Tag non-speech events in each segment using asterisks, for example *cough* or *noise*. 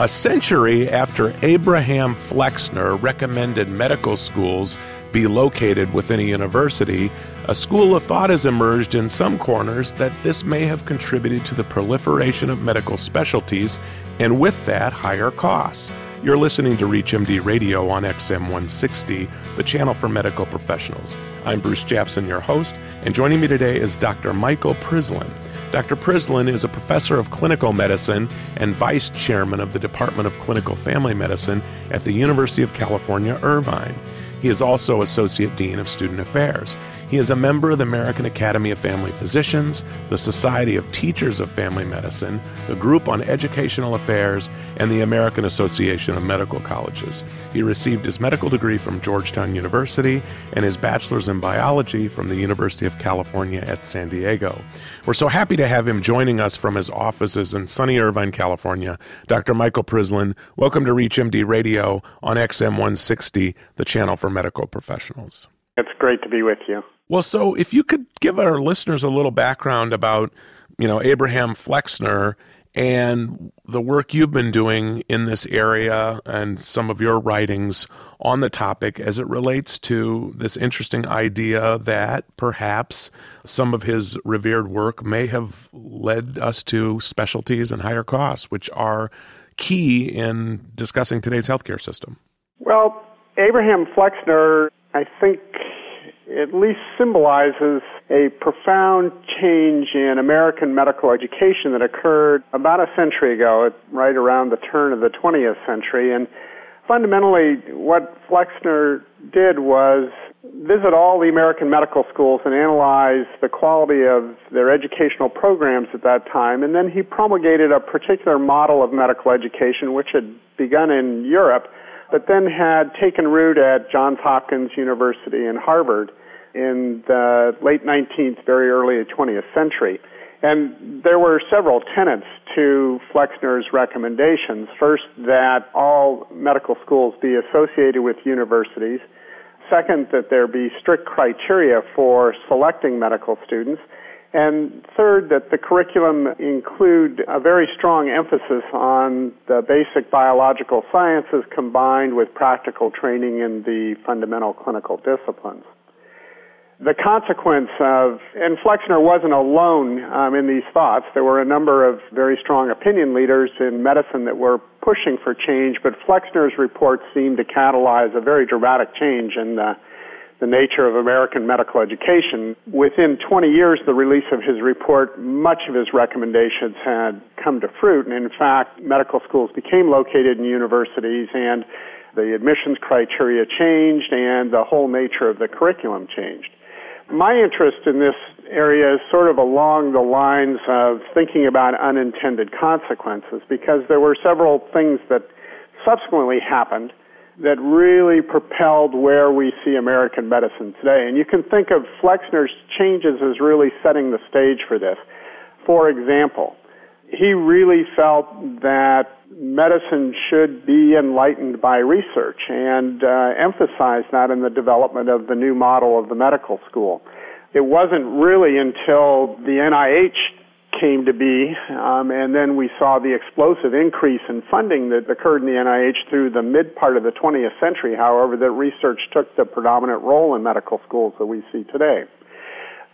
A century after Abraham Flexner recommended medical schools be located within a university, a school of thought has emerged in some corners that this may have contributed to the proliferation of medical specialties and with that, higher costs. You're listening to ReachMD Radio on XM 160, the channel for medical professionals. I'm Bruce Japsen, your host, and joining me today is Dr. Michael Prislin. Dr. Prislin is a professor of clinical medicine and vice chairman of the Department of Clinical Family Medicine at the University of California, Irvine. He is also Associate Dean of Student Affairs. He is a member of the American Academy of Family Physicians, the Society of Teachers of Family Medicine, the Group on Educational Affairs, and the American Association of Medical Colleges. He received his medical degree from Georgetown University and his bachelor's in biology from the University of California at San Diego. We're so happy to have him joining us from his offices in sunny Irvine, California. Dr. Michael Prislin, welcome to ReachMD Radio on XM 160, the channel for medical professionals. It's great to be with you. Well, so if you could give our listeners a little background about, you know, Abraham Flexner and the work you've been doing in this area and some of your writings on the topic as it relates to this interesting idea that perhaps some of his revered work may have led us to specialties and higher costs, which are key in discussing today's healthcare system. Well, Abraham Flexner, I think at least symbolizes a profound change in American medical education that occurred about a century ago, right around the turn of the 20th century. And fundamentally, what Flexner did was visit all the American medical schools and analyze the quality of their educational programs at that time. And then he promulgated a particular model of medical education, which had begun in Europe but then had taken root at Johns Hopkins University and Harvard in the late 19th, very early 20th century. And there were several tenets to Flexner's recommendations. First, that all medical schools be associated with universities. Second, that there be strict criteria for selecting medical students. And third, that the curriculum include a very strong emphasis on the basic biological sciences combined with practical training in the fundamental clinical disciplines. The consequence of, and Flexner wasn't alone um, in these thoughts. There were a number of very strong opinion leaders in medicine that were pushing for change, but Flexner's report seemed to catalyze a very dramatic change in the the nature of American medical education. Within 20 years, the release of his report, much of his recommendations had come to fruit. And in fact, medical schools became located in universities and the admissions criteria changed and the whole nature of the curriculum changed. My interest in this area is sort of along the lines of thinking about unintended consequences because there were several things that subsequently happened that really propelled where we see American medicine today. And you can think of Flexner's changes as really setting the stage for this. For example, he really felt that medicine should be enlightened by research and uh, emphasized that in the development of the new model of the medical school. It wasn't really until the NIH came to be, um, and then we saw the explosive increase in funding that occurred in the NIH through the mid part of the 20th century. However, that research took the predominant role in medical schools that we see today.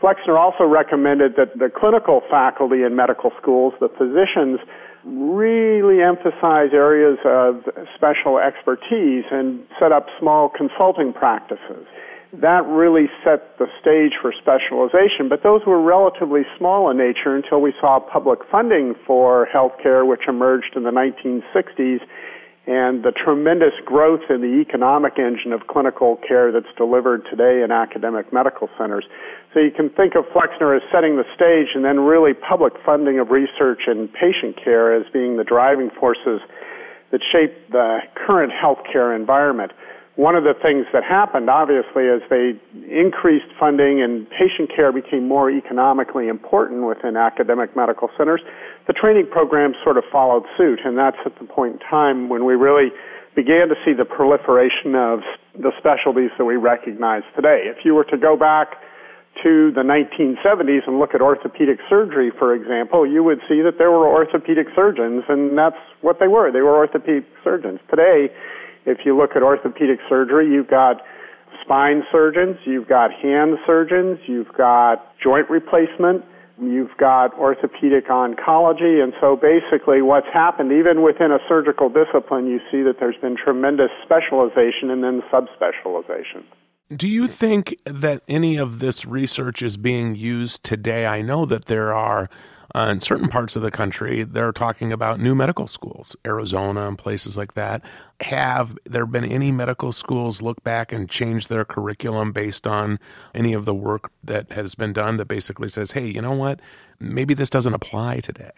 Flexner also recommended that the clinical faculty in medical schools, the physicians, really emphasize areas of special expertise and set up small consulting practices. That really set the stage for specialization, but those were relatively small in nature until we saw public funding for healthcare, which emerged in the 1960s, and the tremendous growth in the economic engine of clinical care that's delivered today in academic medical centers. So you can think of Flexner as setting the stage and then really public funding of research and patient care as being the driving forces that shape the current healthcare environment one of the things that happened, obviously, as they increased funding and patient care became more economically important within academic medical centers, the training programs sort of followed suit. And that's at the point in time when we really began to see the proliferation of the specialties that we recognize today. If you were to go back to the 1970s and look at orthopedic surgery, for example, you would see that there were orthopedic surgeons, and that's what they were. They were orthopedic surgeons. Today, if you look at orthopedic surgery, you've got spine surgeons, you've got hand surgeons, you've got joint replacement, you've got orthopedic oncology, and so basically what's happened, even within a surgical discipline, you see that there's been tremendous specialization and then subspecialization. Do you think that any of this research is being used today? I know that there are uh, in certain parts of the country, they're talking about new medical schools, Arizona and places like that. Have there been any medical schools look back and change their curriculum based on any of the work that has been done that basically says, hey, you know what? Maybe this doesn't apply today?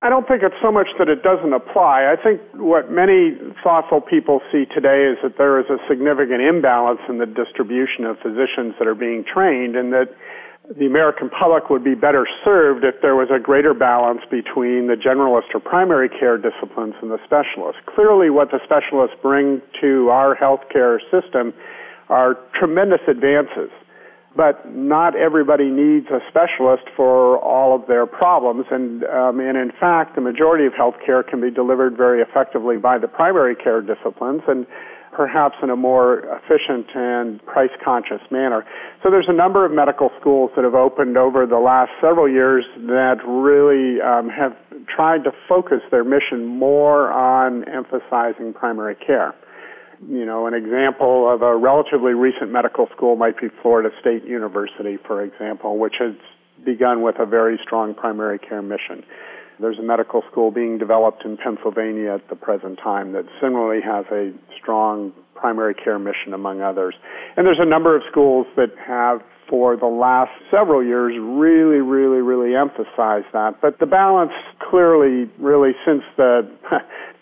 I don't think it's so much that it doesn't apply. I think what many thoughtful people see today is that there is a significant imbalance in the distribution of physicians that are being trained and that the American public would be better served if there was a greater balance between the generalist or primary care disciplines and the specialists. Clearly, what the specialists bring to our healthcare system are tremendous advances. But not everybody needs a specialist for all of their problems, and um, and in fact, the majority of healthcare can be delivered very effectively by the primary care disciplines, and perhaps in a more efficient and price conscious manner. So there's a number of medical schools that have opened over the last several years that really um, have tried to focus their mission more on emphasizing primary care. You know, an example of a relatively recent medical school might be Florida State University, for example, which has begun with a very strong primary care mission. There's a medical school being developed in Pennsylvania at the present time that similarly has a strong primary care mission, among others. And there's a number of schools that have, for the last several years, really, really, really emphasized that. But the balance clearly, really, since the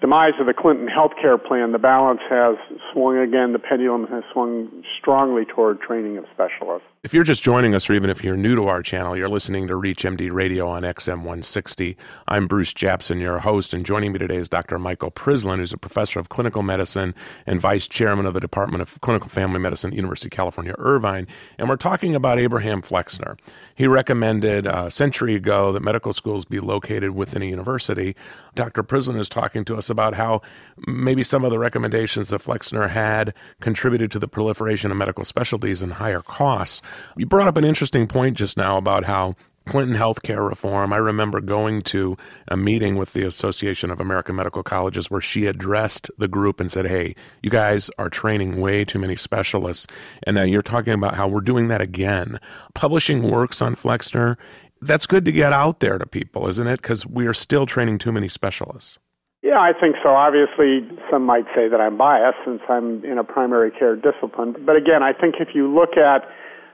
demise of the Clinton health care plan, the balance has swung again. The pendulum has swung strongly toward training of specialists. If you're just joining us, or even if you're new to our channel, you're listening to ReachMD Radio on XM 160. I'm Bruce Japsen, your host, and joining me today is Dr. Michael Prislin, who's a professor of clinical medicine and vice chairman of the Department of Clinical Family Medicine University of California, Irvine. And we're talking about Abraham Flexner. He recommended uh, a century ago that medical schools be located within a university. Dr. Prislin is talking to about how maybe some of the recommendations that Flexner had contributed to the proliferation of medical specialties and higher costs. You brought up an interesting point just now about how Clinton healthcare reform. I remember going to a meeting with the Association of American Medical Colleges where she addressed the group and said, Hey, you guys are training way too many specialists. And now you're talking about how we're doing that again. Publishing works on Flexner, that's good to get out there to people, isn't it? Because we are still training too many specialists. Yeah, I think so. Obviously, some might say that I'm biased since I'm in a primary care discipline. But again, I think if you look at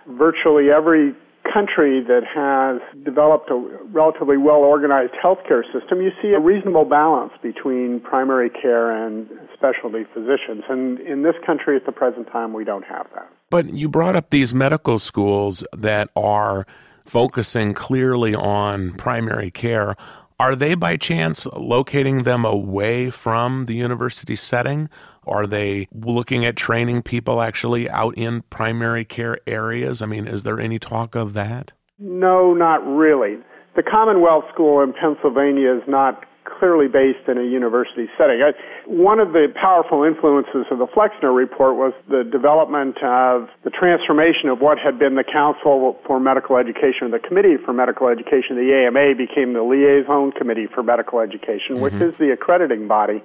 virtually every country that has developed a relatively well organized healthcare system, you see a reasonable balance between primary care and specialty physicians. And in this country at the present time, we don't have that. But you brought up these medical schools that are focusing clearly on primary care. Are they by chance locating them away from the university setting? Are they looking at training people actually out in primary care areas? I mean, is there any talk of that? No, not really. The Commonwealth School in Pennsylvania is not clearly based in a university setting. I, one of the powerful influences of the Flexner report was the development of the transformation of what had been the Council for Medical Education, the Committee for Medical Education, the AMA became the Liaison Committee for Medical Education, mm-hmm. which is the accrediting body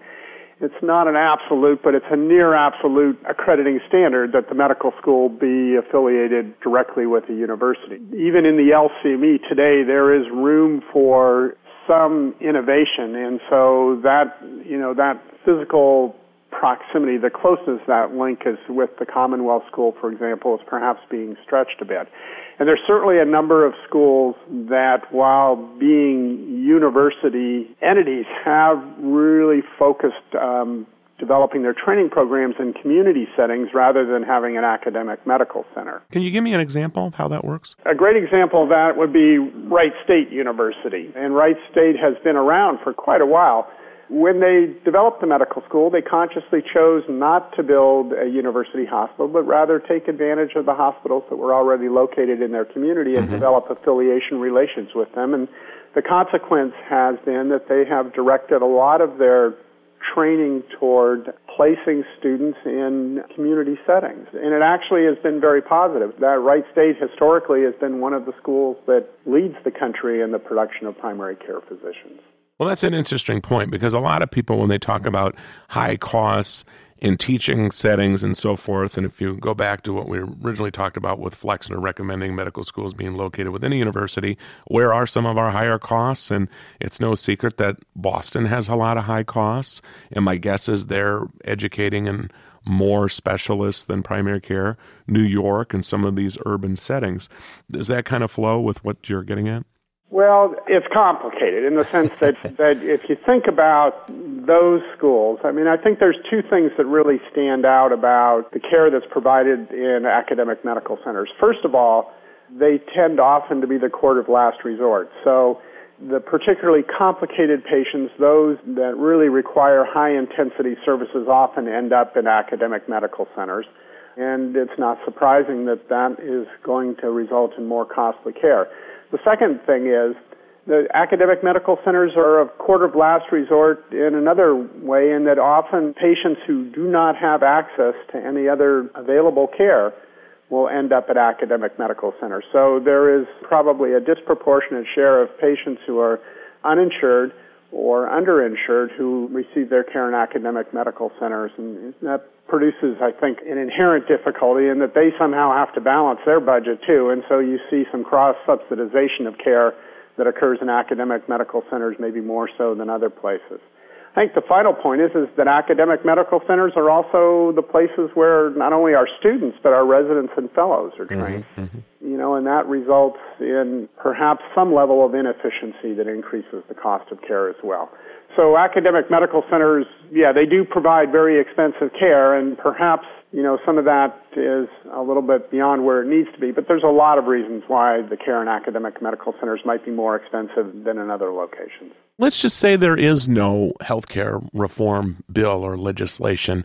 it's not an absolute, but it's a near absolute accrediting standard that the medical school be affiliated directly with the university. Even in the LCME today, there is room for some innovation, and so that, you know, that physical proximity, the closeness that link is with the Commonwealth School, for example, is perhaps being stretched a bit. And there's certainly a number of schools that, while being university entities, have really focused um, developing their training programs in community settings rather than having an academic medical center. Can you give me an example of how that works? A great example of that would be Wright State University. And Wright State has been around for quite a while When they developed the medical school, they consciously chose not to build a university hospital, but rather take advantage of the hospitals that were already located in their community and mm-hmm. develop affiliation relations with them. And the consequence has been that they have directed a lot of their training toward placing students in community settings. And it actually has been very positive. That Wright State historically has been one of the schools that leads the country in the production of primary care physicians. Well, that's an interesting point because a lot of people, when they talk about high costs in teaching settings and so forth, and if you go back to what we originally talked about with Flexner recommending medical schools being located within a university, where are some of our higher costs? And it's no secret that Boston has a lot of high costs. And my guess is they're educating in more specialists than primary care, New York, and some of these urban settings. Does that kind of flow with what you're getting at? Well, it's complicated in the sense that, *laughs* that if you think about those schools, I mean, I think there's two things that really stand out about the care that's provided in academic medical centers. First of all, they tend often to be the court of last resort. So the particularly complicated patients, those that really require high intensity services, often end up in academic medical centers. And it's not surprising that that is going to result in more costly care. The second thing is the academic medical centers are a court of last resort in another way in that often patients who do not have access to any other available care will end up at academic medical centers. So there is probably a disproportionate share of patients who are uninsured or underinsured who receive their care in academic medical centers. And that produces, I think, an inherent difficulty in that they somehow have to balance their budget too. And so you see some cross subsidization of care that occurs in academic medical centers, maybe more so than other places. I think the final point is, is that academic medical centers are also the places where not only our students, but our residents and fellows are trained. Mm-hmm, mm-hmm. You know, and that results in perhaps some level of inefficiency that increases the cost of care as well. So academic medical centers, yeah, they do provide very expensive care and perhaps, you know, some of that is a little bit beyond where it needs to be, but there's a lot of reasons why the care in academic medical centers might be more expensive than in other locations. Let's just say there is no healthcare reform bill or legislation.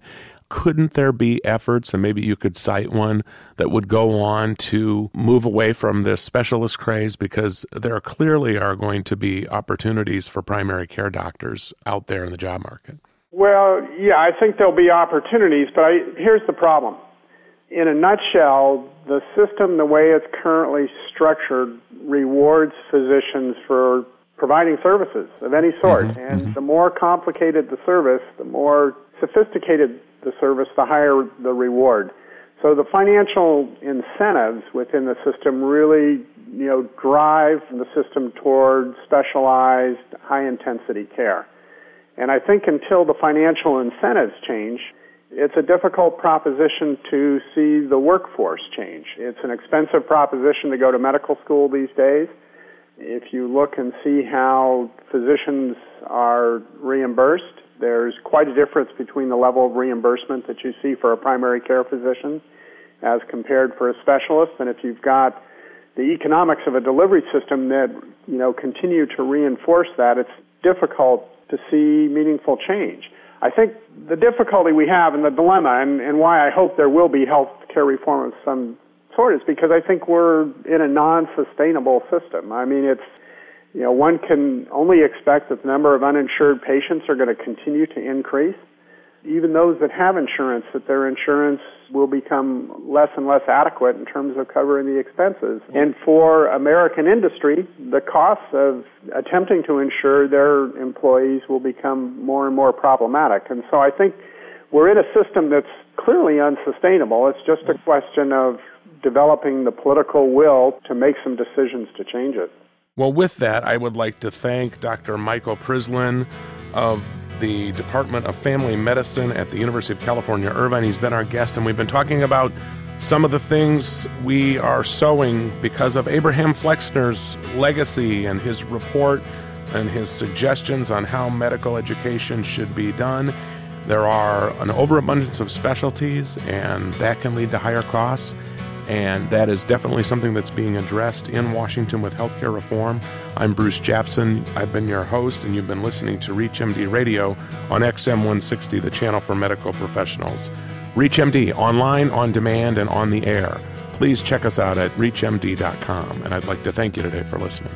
Couldn't there be efforts, and maybe you could cite one, that would go on to move away from this specialist craze? Because there clearly are going to be opportunities for primary care doctors out there in the job market. Well, yeah, I think there'll be opportunities, but I, here's the problem. In a nutshell, the system, the way it's currently structured, rewards physicians for providing services of any sort. Mm-hmm, and mm-hmm. the more complicated the service, the more sophisticated the service, the higher the reward. So the financial incentives within the system really, you know, drive the system toward specialized, high intensity care. And I think until the financial incentives change, it's a difficult proposition to see the workforce change. It's an expensive proposition to go to medical school these days if you look and see how physicians are reimbursed, there's quite a difference between the level of reimbursement that you see for a primary care physician as compared for a specialist. And if you've got the economics of a delivery system that, you know, continue to reinforce that, it's difficult to see meaningful change. I think the difficulty we have and the dilemma and, and why I hope there will be health care reform of some sort is because I think we're in a non-sustainable system. I mean, it's you know one can only expect that the number of uninsured patients are going to continue to increase. Even those that have insurance, that their insurance will become less and less adequate in terms of covering the expenses. Mm-hmm. And for American industry, the costs of attempting to insure their employees will become more and more problematic. And so I think we're in a system that's clearly unsustainable. It's just a mm-hmm. question of developing the political will to make some decisions to change it. Well, with that, I would like to thank Dr. Michael Prislin of the Department of Family Medicine at the University of California, Irvine. He's been our guest, and we've been talking about some of the things we are sowing because of Abraham Flexner's legacy and his report and his suggestions on how medical education should be done. There are an overabundance of specialties, and that can lead to higher costs. And that is definitely something that's being addressed in Washington with healthcare reform. I'm Bruce Japsen. I've been your host, and you've been listening to ReachMD Radio on XM 160, the channel for medical professionals. ReachMD online, on demand, and on the air. Please check us out at reachmd.com, and I'd like to thank you today for listening.